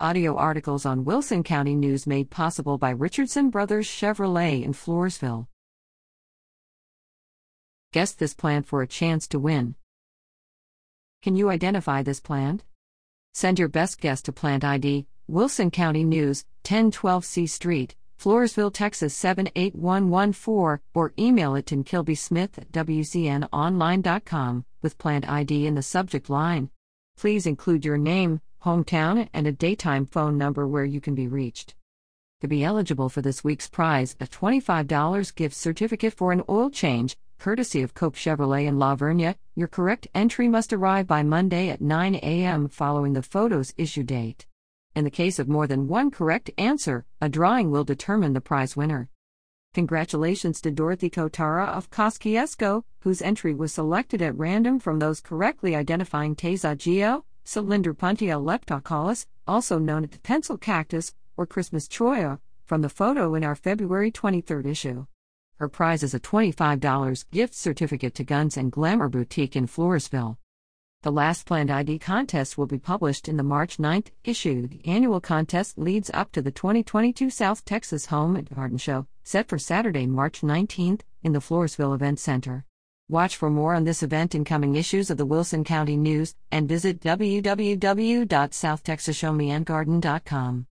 Audio articles on Wilson County News made possible by Richardson Brothers Chevrolet in Floresville. Guess this plant for a chance to win. Can you identify this plant? Send your best guess to Plant ID, Wilson County News, 1012 C Street, Floresville, Texas 78114, or email it to kilbysmith at wcnonline.com with Plant ID in the subject line. Please include your name, hometown, and a daytime phone number where you can be reached. To be eligible for this week's prize, a $25 gift certificate for an oil change, courtesy of Cope Chevrolet in La Vernia, your correct entry must arrive by Monday at 9 a.m. following the photo's issue date. In the case of more than one correct answer, a drawing will determine the prize winner. Congratulations to Dorothy Kotara of Kosciusko, whose entry was selected at random from those correctly identifying tasajillo, Cylindropuntia leptocaulis, also known as the pencil cactus, or Christmas cholla, from the photo in our February 23 issue. Her prize is a $25 gift certificate to Guns and Glamour Boutique in Floresville. The last planned ID contest will be published in the March 9th issue. The annual contest leads up to the 2022 South Texas Home and Garden Show, set for Saturday, March 19th, in the Floresville Event Center. Watch for more on this event in coming issues of the Wilson County News and visit www.southtexasshowmeandgarden.com.